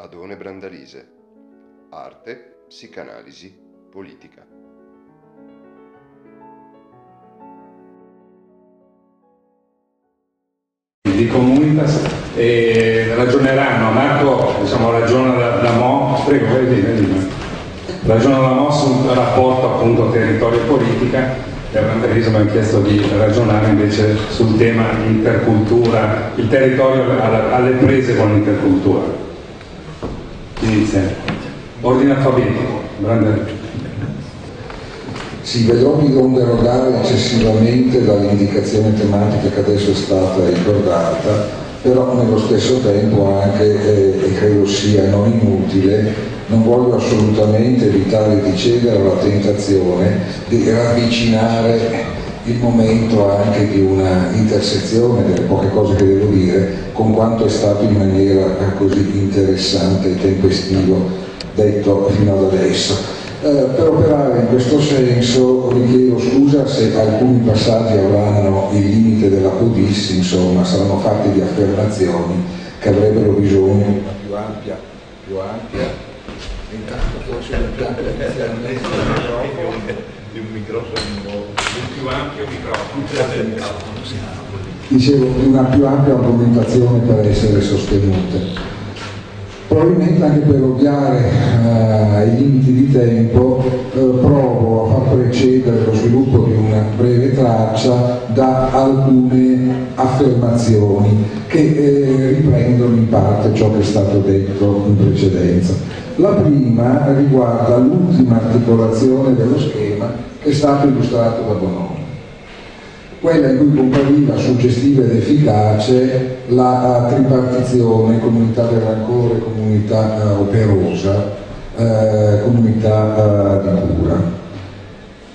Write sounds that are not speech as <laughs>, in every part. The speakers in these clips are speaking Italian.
Adone Brandalise. Arte, psicanalisi, politica. di Comunitas e ragioneranno, Marco diciamo, ragiona da, da Mo, prego, vedi, vedi, ragiona da Mo sul rapporto appunto territorio e Brandalise mi hanno chiesto di ragionare invece sul tema intercultura, il territorio alle prese con l'intercultura. Inizia. Ordine alfabetico. Grande. Sì, vedrò di non derogare eccessivamente dall'indicazione tematica che adesso è stata ricordata, però nello stesso tempo anche, eh, e credo sia non inutile, non voglio assolutamente evitare di cedere alla tentazione di ravvicinare il momento anche di una intersezione delle poche cose che devo dire con quanto è stato in maniera così interessante e tempestivo detto fino ad adesso. Eh, per operare in questo senso vi chiedo scusa se alcuni passaggi avranno il limite della codissi, insomma saranno fatti di affermazioni che avrebbero bisogno di una più ampia, più ampia, intanto forse l'impianto inizialmente di un microfono più ampio microfono. Dicevo, una più ampia argomentazione per essere sostenute. Probabilmente anche per ovviare eh, ai limiti di tempo eh, provo a far precedere lo sviluppo di una breve traccia da alcune affermazioni che eh, riprendono in parte ciò che è stato detto in precedenza. La prima riguarda l'ultima articolazione dello schema che è stato illustrato da Bonomo quella in cui compariva suggestiva ed efficace la tripartizione comunità del rancore, comunità uh, operosa, uh, comunità uh, di cura.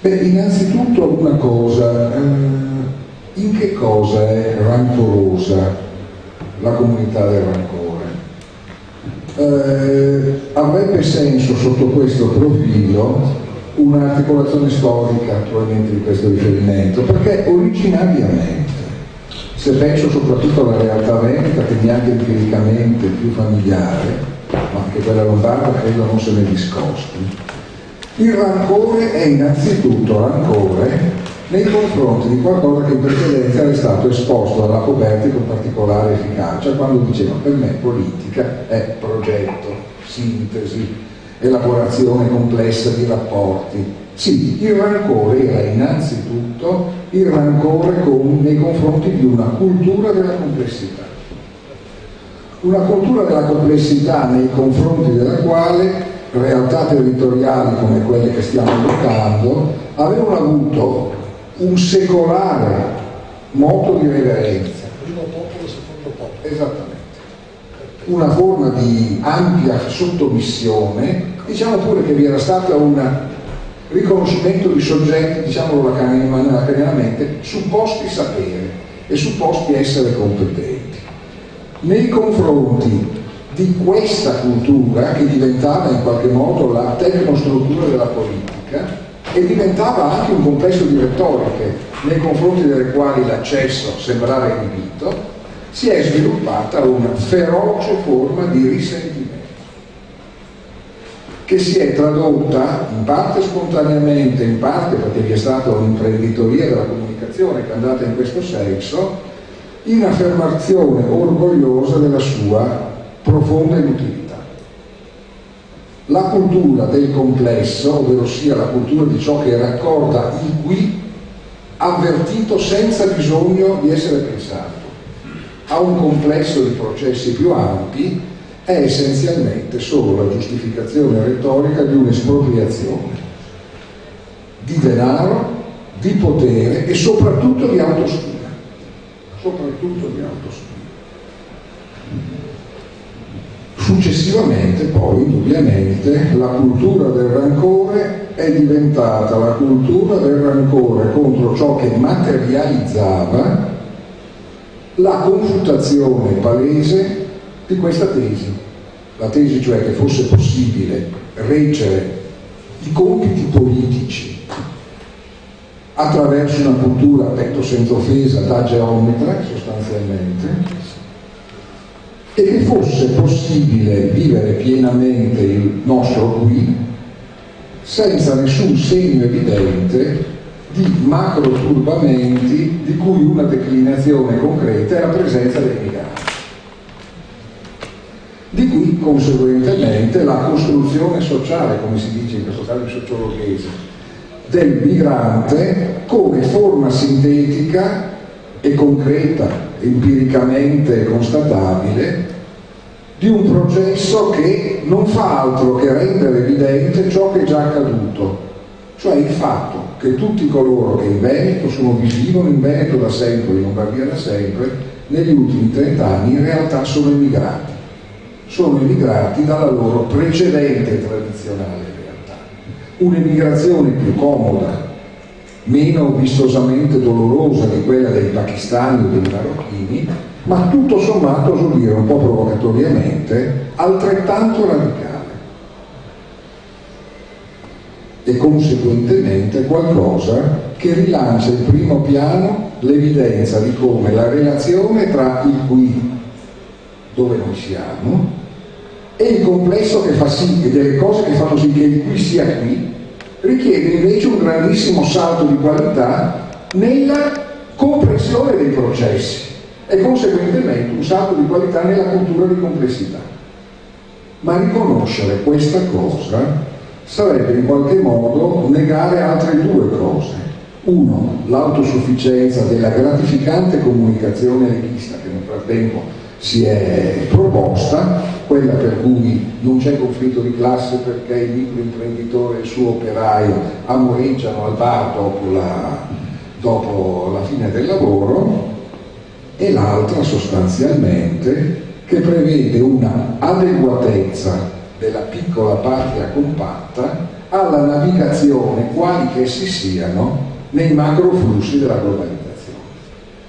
Beh, innanzitutto una cosa, in che cosa è rancorosa la comunità del rancore? Avrebbe senso sotto questo profilo un'articolazione storica naturalmente di questo riferimento, perché originariamente, se penso soprattutto alla realtà veneta che mi è anche empiricamente più familiare, ma anche quella lombarda credo non se ne discosti, il rancore è innanzitutto rancore nei confronti di qualcosa che in precedenza era stato esposto dalla Coberti con particolare efficacia quando diceva per me politica è progetto, sintesi, elaborazione complessa di rapporti. Sì, il rancore era innanzitutto il rancore con, nei confronti di una cultura della complessità. Una cultura della complessità nei confronti della quale realtà territoriali come quelle che stiamo evocando avevano avuto un secolare moto di reverenza. Primo popolo, secondo popolo. Esattamente. Una forma di ampia sottomissione diciamo pure che vi era stato un riconoscimento di soggetti, diciamolo lacanianamente, supposti sapere e supposti essere competenti. Nei confronti di questa cultura che diventava in qualche modo la tecnostruttura della politica e diventava anche un complesso di retoriche nei confronti delle quali l'accesso sembrava inibito, si è sviluppata una feroce forma di risentimento che si è tradotta in parte spontaneamente, in parte perché vi è stata un'imprenditoria della comunicazione che è andata in questo senso, in affermazione orgogliosa della sua profonda inutilità. La cultura del complesso, ovvero sia la cultura di ciò che raccorda il qui, avvertito senza bisogno di essere pensato, a un complesso di processi più ampi è essenzialmente solo la giustificazione retorica di un'espropriazione di denaro, di potere e soprattutto di autostima. Soprattutto di autostima. Successivamente poi, indubbiamente, la cultura del rancore è diventata la cultura del rancore contro ciò che materializzava la confutazione palese di questa tesi. La tesi cioè che fosse possibile reggere i compiti politici attraverso una cultura, detto senza offesa, da geometra sostanzialmente, e che fosse possibile vivere pienamente il nostro qui senza nessun segno evidente di macro turbamenti di cui una declinazione concreta è la presenza dei migranti. Di qui conseguentemente la costruzione sociale, come si dice in questo caso in sociologhese, del migrante come forma sintetica e concreta, empiricamente constatabile, di un processo che non fa altro che rendere evidente ciò che è già accaduto, cioè il fatto che tutti coloro che in Veneto sono, vivono in Veneto da sempre, in Lombardia da sempre, negli ultimi 30 anni in realtà sono immigrati. Sono immigrati dalla loro precedente tradizionale realtà. Un'emigrazione più comoda, meno vistosamente dolorosa di quella dei pakistani o dei marocchini, ma tutto sommato, oso dire un po' provocatoriamente, altrettanto radicale. E conseguentemente qualcosa che rilancia in primo piano l'evidenza di come la relazione tra il qui, dove noi siamo, e il complesso che fa sì, e delle cose che fanno sì che il qui sia qui, richiede invece un grandissimo salto di qualità nella comprensione dei processi e conseguentemente un salto di qualità nella cultura di complessità. Ma riconoscere questa cosa sarebbe in qualche modo negare altre due cose. Uno, l'autosufficienza della gratificante comunicazione leghista che nel frattempo si è proposta, quella per cui non c'è conflitto di classe perché il microimprenditore e il suo operaio amoreggiano al bar dopo la, dopo la fine del lavoro, e l'altra sostanzialmente che prevede una adeguatezza della piccola patria compatta alla navigazione, quali che essi siano, nei macroflussi della globalizzazione.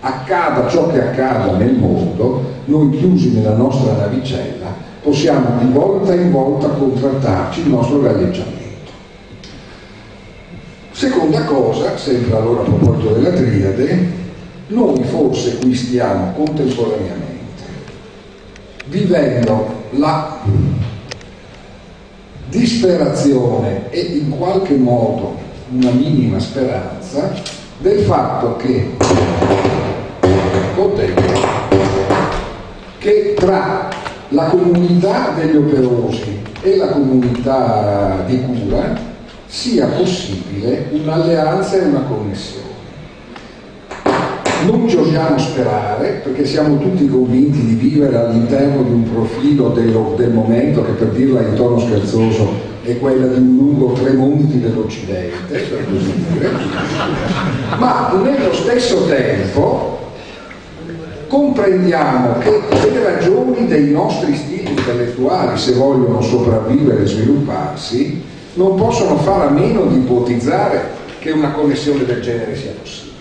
Accada ciò che accada nel mondo, noi chiusi nella nostra navicella possiamo di volta in volta contrattarci il nostro galleggiamento. Seconda cosa, sempre allora a proposito della triade, noi forse qui stiamo contemporaneamente vivendo la disperazione e in qualche modo una minima speranza del fatto che, che tra la comunità degli operosi e la comunità di cura sia possibile un'alleanza e una connessione. Non ci osiamo sperare perché siamo tutti convinti di vivere all'interno di un profilo dello, del momento che per dirla in tono scherzoso è quella di un lungo Tremonti dell'Occidente, per così dire, ma nello stesso tempo comprendiamo che le ragioni dei nostri stili intellettuali, se vogliono sopravvivere e svilupparsi, non possono fare a meno di ipotizzare che una connessione del genere sia possibile.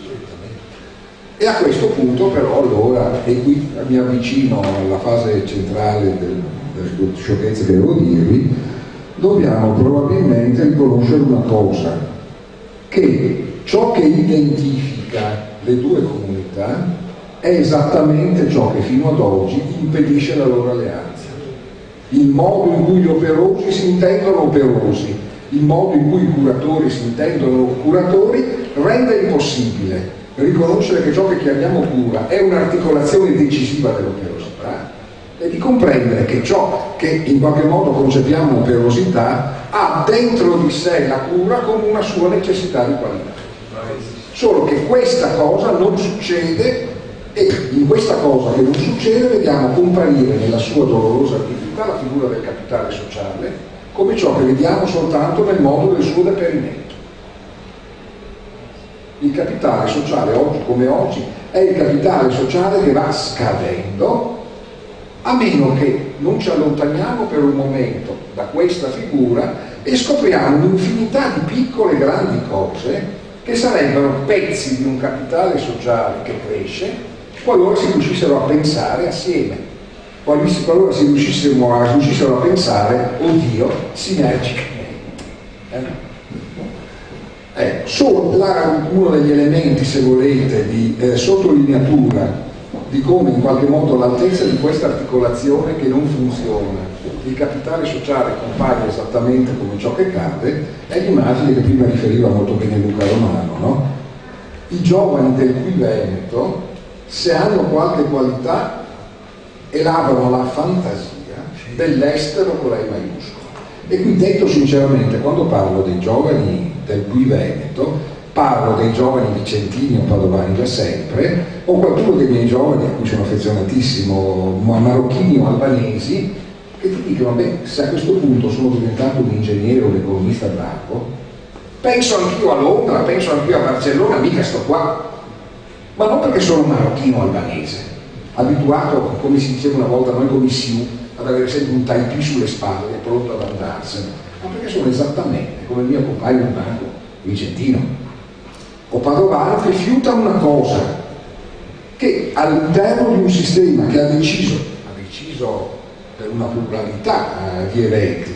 E a questo punto però allora, e qui mi avvicino alla fase centrale del, delle sciocchezze che devo dirvi, dobbiamo probabilmente riconoscere una cosa, che ciò che identifica le due comunità è esattamente ciò che fino ad oggi impedisce la loro alleanza. Il modo in cui gli operosi si intendono operosi, il modo in cui i curatori si intendono curatori rende impossibile riconoscere che ciò che chiamiamo cura è un'articolazione decisiva dell'operosità e di comprendere che ciò che in qualche modo concepiamo operosità ha dentro di sé la cura come una sua necessità di qualità. Solo che questa cosa non succede e in questa cosa che non succede vediamo comparire nella sua dolorosa attività la figura del capitale sociale come ciò che vediamo soltanto nel modo del suo deperimento il capitale sociale oggi come oggi è il capitale sociale che va scadendo a meno che non ci allontaniamo per un momento da questa figura e scopriamo un'infinità di piccole e grandi cose che sarebbero pezzi di un capitale sociale che cresce qualora si riuscissero a pensare assieme, qualora si riuscissero a, riuscissero a pensare, oddio, sinergicamente. Eh? Eh, solo uno degli elementi, se volete, di eh, sottolineatura di come in qualche modo l'altezza di questa articolazione che non funziona, il capitale sociale compare esattamente come ciò che cade, è l'immagine che prima riferiva molto bene Luca Romano. No? I giovani del qui Veneto, se hanno qualche qualità, elaborano la fantasia dell'estero con la maiuscola. E qui detto sinceramente, quando parlo dei giovani del qui Veneto, parlo dei giovani vicentini o padovani da sempre, o qualcuno dei miei giovani a cui sono affezionatissimo, marocchini o albanesi, che ti dicono, beh, se a questo punto sono diventato un ingegnere o un economista bravo, penso anch'io a Londra, penso anch'io a Barcellona, mica sto qua. Ma non perché sono marocchino albanese, abituato, come si diceva una volta noi come Siu, ad avere sempre un taipì sulle spalle, pronto ad andarsene, ma perché sono esattamente come il mio compagno banco, Vicentino. O padovano rifiuta una cosa, che all'interno di un sistema che ha deciso, ha deciso per una pluralità eh, di eventi,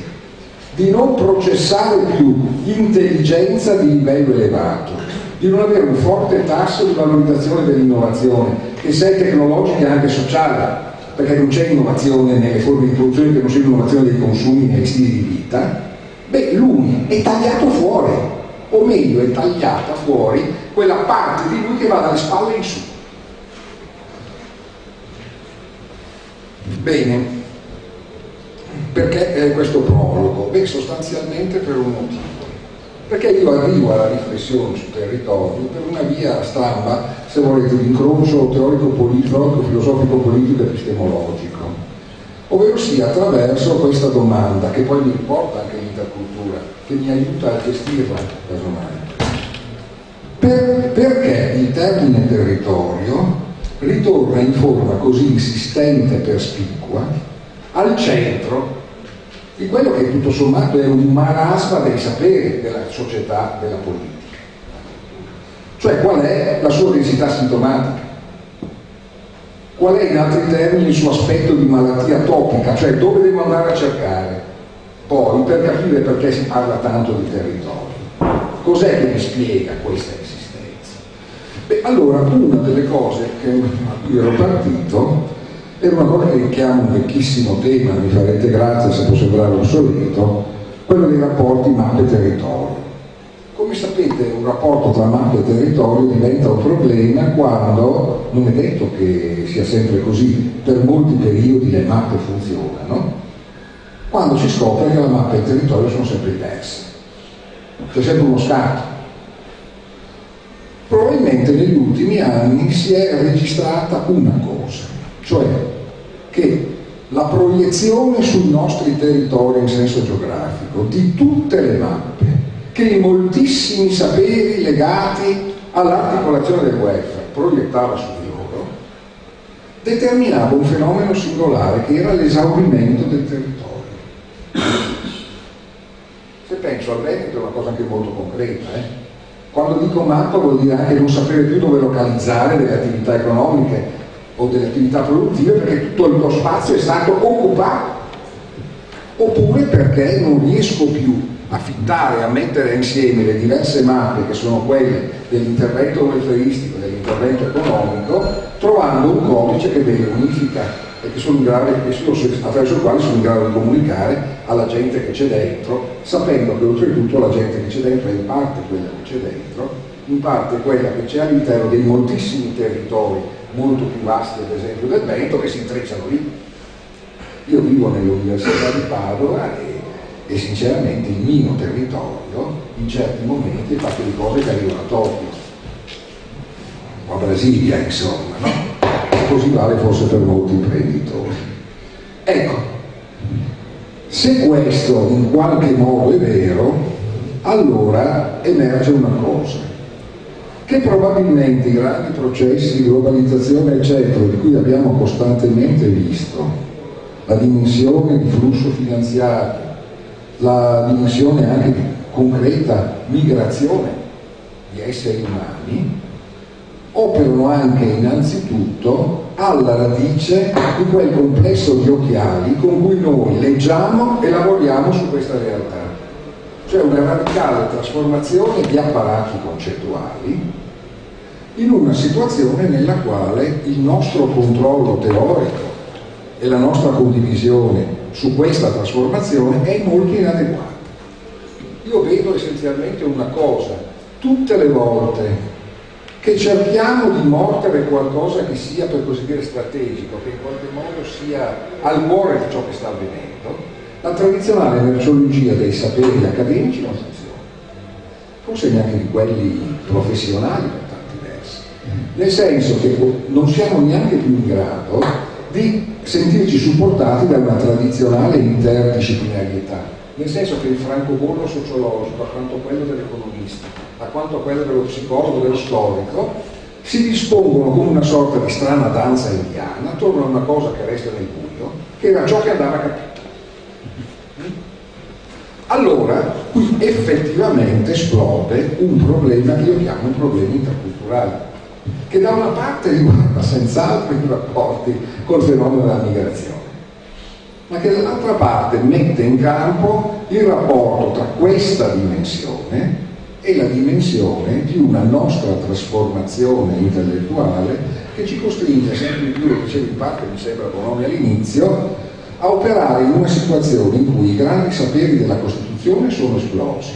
di non processare più intelligenza di livello elevato, di non avere un forte tasso di valorizzazione dell'innovazione, che è tecnologica e anche sociale, perché non c'è innovazione nelle forme di produzione che non sia innovazione dei consumi, nei stili di vita, beh, lui è tagliato fuori o meglio è tagliata fuori quella parte di lui che va dalle spalle in su. Bene, perché eh, questo prologo? Beh, sostanzialmente per un motivo. Perché io arrivo alla riflessione sul territorio per una via stramba, se volete, di incrocio teorico-politico, filosofico-politico e epistemologico ovvero sia attraverso questa domanda che poi mi riporta anche l'intercultura, che mi aiuta a gestirla casomai. Per, perché il termine territorio ritorna in forma così insistente e perspicua al centro di quello che tutto sommato è un marasma dei saperi della società, della politica. Cioè qual è la sua densità sintomatica? Qual è in altri termini il suo aspetto di malattia topica, cioè dove devo andare a cercare? Poi per capire perché si parla tanto di territorio. Cos'è che mi spiega questa esistenza? Beh, allora una delle cose che, <laughs> a cui ero partito era una cosa che chiamo un vecchissimo tema, mi farete grazia se può sembrare obsoleto, quello dei rapporti mappe-territorio. Come sapete un rapporto tra mappa e territorio diventa un problema quando, non è detto che sia sempre così, per molti periodi le mappe funzionano, quando si scopre che la mappa e il territorio sono sempre diverse. C'è sempre uno scatto. Probabilmente negli ultimi anni si è registrata una cosa, cioè che la proiezione sui nostri territori in senso geografico di tutte le mappe che moltissimi saperi legati all'articolazione del welfare proiettava su di loro, determinava un fenomeno singolare che era l'esaurimento del territorio. Se penso al Veneto è una cosa anche molto concreta, eh? quando dico mappa vuol dire anche non sapere più dove localizzare delle attività economiche o delle attività produttive perché tutto il tuo spazio è stato occupato oppure perché non riesco più a fittare, a mettere insieme le diverse mappe che sono quelle dell'intervento welfaristico dell'intervento economico, trovando un codice che le unifica e che sono in grado, attraverso il quale sono in grado di comunicare alla gente che c'è dentro, sapendo che oltretutto la gente che c'è dentro è in parte quella che c'è dentro, in parte quella che c'è all'interno dei moltissimi territori molto più vasti ad esempio del Veneto che si intrecciano lì. Io vivo nell'Università di Padova e e sinceramente il mio territorio in certi momenti è fatto di cose che arrivano a Tokyo o a Brasilia insomma no? così vale forse per molti imprenditori ecco se questo in qualche modo è vero allora emerge una cosa che probabilmente i grandi processi di globalizzazione eccetera di cui abbiamo costantemente visto la dimensione di flusso finanziario la dimensione anche di concreta migrazione di esseri umani, operano anche innanzitutto alla radice di quel complesso di occhiali con cui noi leggiamo e lavoriamo su questa realtà. Cioè una radicale trasformazione di apparati concettuali in una situazione nella quale il nostro controllo teorico e la nostra condivisione su questa trasformazione è molto inadeguata. Io vedo essenzialmente una cosa, tutte le volte che cerchiamo di mordere qualcosa che sia per così dire strategico, che in qualche modo sia al cuore di ciò che sta avvenendo, la tradizionale merceologia dei saperi accademici non funziona, forse neanche di quelli professionali per tanti versi, nel senso che non siamo neanche più in grado di sentirci supportati da una tradizionale interdisciplinarietà, nel senso che il francobollo sociologico, a quanto quello dell'economista, a quanto quello dello psicologo, dello storico, si dispongono come una sorta di strana danza indiana attorno a una cosa che resta nel buio, che era ciò che andava capito. Allora, qui effettivamente esplode un problema che io chiamo un problema interculturale, che da una parte riguarda senz'altro i rapporti col fenomeno della migrazione, ma che dall'altra parte mette in campo il rapporto tra questa dimensione e la dimensione di una nostra trasformazione intellettuale che ci costringe sempre più, lo dicevo in parte mi sembra buon all'inizio, a operare in una situazione in cui i grandi saperi della Costituzione sono esplosi,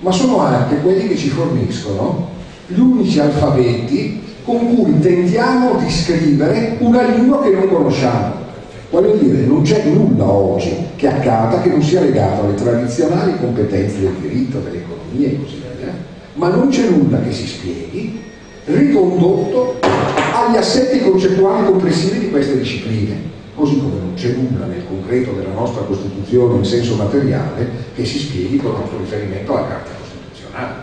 ma sono anche quelli che ci forniscono gli unici alfabeti con cui tentiamo di scrivere una lingua che non conosciamo. Voglio dire, non c'è nulla oggi che accada che non sia legato alle tradizionali competenze del diritto, dell'economia e così via, ma non c'è nulla che si spieghi ricondotto agli assetti concettuali complessivi di queste discipline così come non c'è nulla nel concreto della nostra Costituzione in senso materiale che si spieghi con il riferimento alla Carta Costituzionale.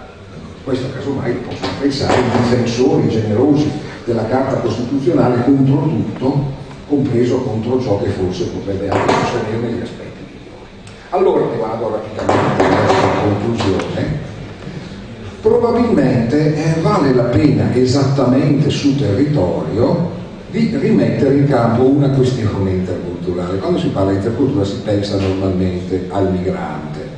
Questo casomai lo possono pensare i difensori generosi della Carta Costituzionale contro tutto, compreso contro ciò che forse potrebbe anche sostenere negli aspetti migliori. Allora ne vado rapidamente alla conclusione. Probabilmente eh, vale la pena esattamente sul territorio di rimettere in campo una questione interculturale. Quando si parla di intercultura si pensa normalmente al migrante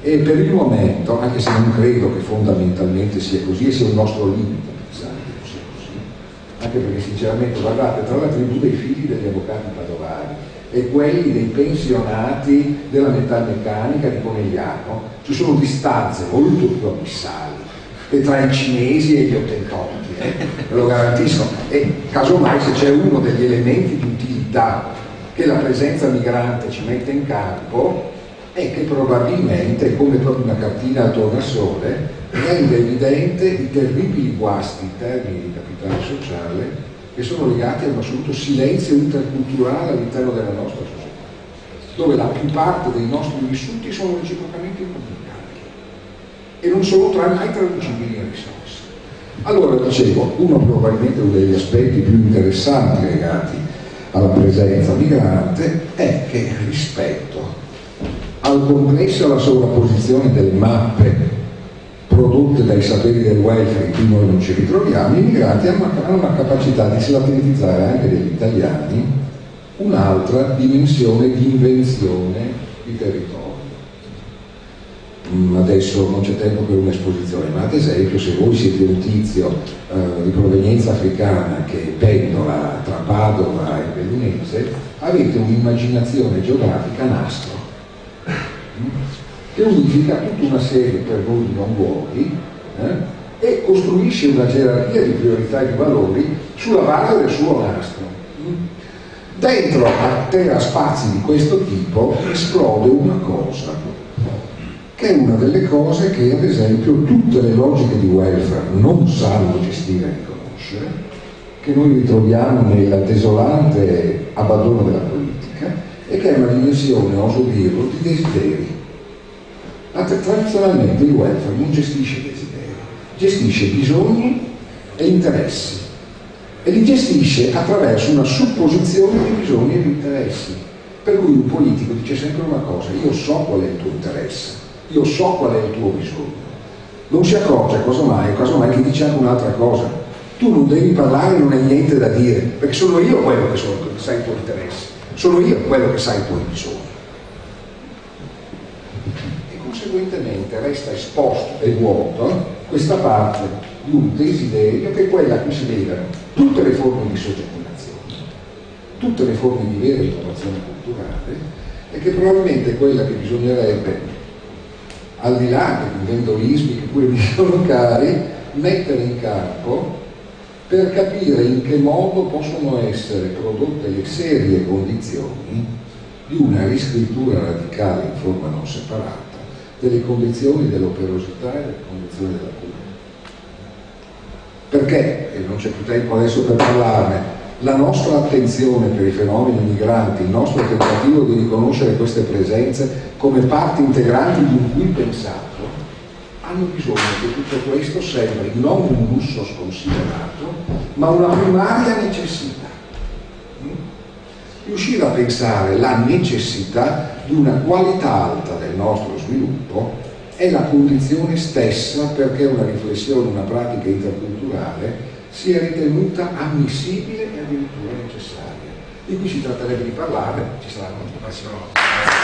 e per il momento, anche se non credo che fondamentalmente sia così e sia un nostro limite pensare che sia così, anche perché sinceramente guardate, tra la tribù dei figli degli avvocati padovani e quelli dei pensionati della metalmeccanica di Conegliano ci sono distanze molto più abissali che tra i cinesi e gli ottentori eh, ve lo garantisco. E casomai se c'è uno degli elementi di utilità che la presenza migrante ci mette in campo, è che probabilmente, come proprio una cartina al tornasole, rende evidente i terribili guasti in termini di capitale sociale che sono legati a un assoluto silenzio interculturale all'interno della nostra società, dove la più parte dei nostri vissuti sono reciprocamente incomunicabili e non sono mai traducibili in risorse. Allora dicevo, uno probabilmente uno degli aspetti più interessanti legati alla presenza migrante è che rispetto al complesso e alla sovrapposizione delle mappe prodotte dai saperi del welfare in cui noi non ci ritroviamo, i migranti hanno una capacità di slatentizzare anche degli italiani un'altra dimensione di invenzione di territorio. Mm, adesso non c'è tempo per un'esposizione, ma ad esempio se voi siete un tizio eh, di provenienza africana che pendola tra Padova e Bellunese, avete un'immaginazione geografica nastro, che unifica tutta una serie per voi di non luoghi eh, e costruisce una gerarchia di priorità e di valori sulla base del suo nastro. Dentro a terra spazi di questo tipo esplode una cosa è una delle cose che ad esempio tutte le logiche di welfare non sanno gestire e riconoscere, che noi ritroviamo nel desolante abbandono della politica e che è una dimensione, oso dirlo, di desideri. Tradizionalmente il welfare non gestisce desideri, gestisce bisogni e interessi e li gestisce attraverso una supposizione di bisogni e di interessi. Per cui un politico dice sempre una cosa, io so qual è il tuo interesse, io so qual è il tuo bisogno. Non si accorge, casomai, casomai che dice anche un'altra cosa. Tu non devi parlare, non hai niente da dire, perché sono io quello che, sono, che sa il tuo interesse, sono io quello che sa i tuoi bisogni. E conseguentemente resta esposto e vuoto questa parte di un desiderio che è quella a cui si legano tutte le forme di soggettivazione, tutte le forme di vera innovazione culturale e che probabilmente è quella che bisognerebbe, al di là degli invendorismi che pure mi <laughs> sono cari, mettere in campo per capire in che modo possono essere prodotte le serie condizioni di una riscrittura radicale in forma non separata delle condizioni dell'operosità e delle condizioni della cura. Perché, e non c'è più tempo adesso per parlarne, la nostra attenzione per i fenomeni migranti, il nostro tentativo di riconoscere queste presenze come parti integranti di un qui pensato, hanno bisogno che tutto questo sembri non un lusso sconsiderato, ma una primaria necessità. Riuscire a pensare la necessità di una qualità alta del nostro sviluppo è la condizione stessa perché una riflessione, una pratica interculturale sia ritenuta ammissibile e addirittura necessaria. Di cui si tratterebbe di parlare, ci sarà una prossima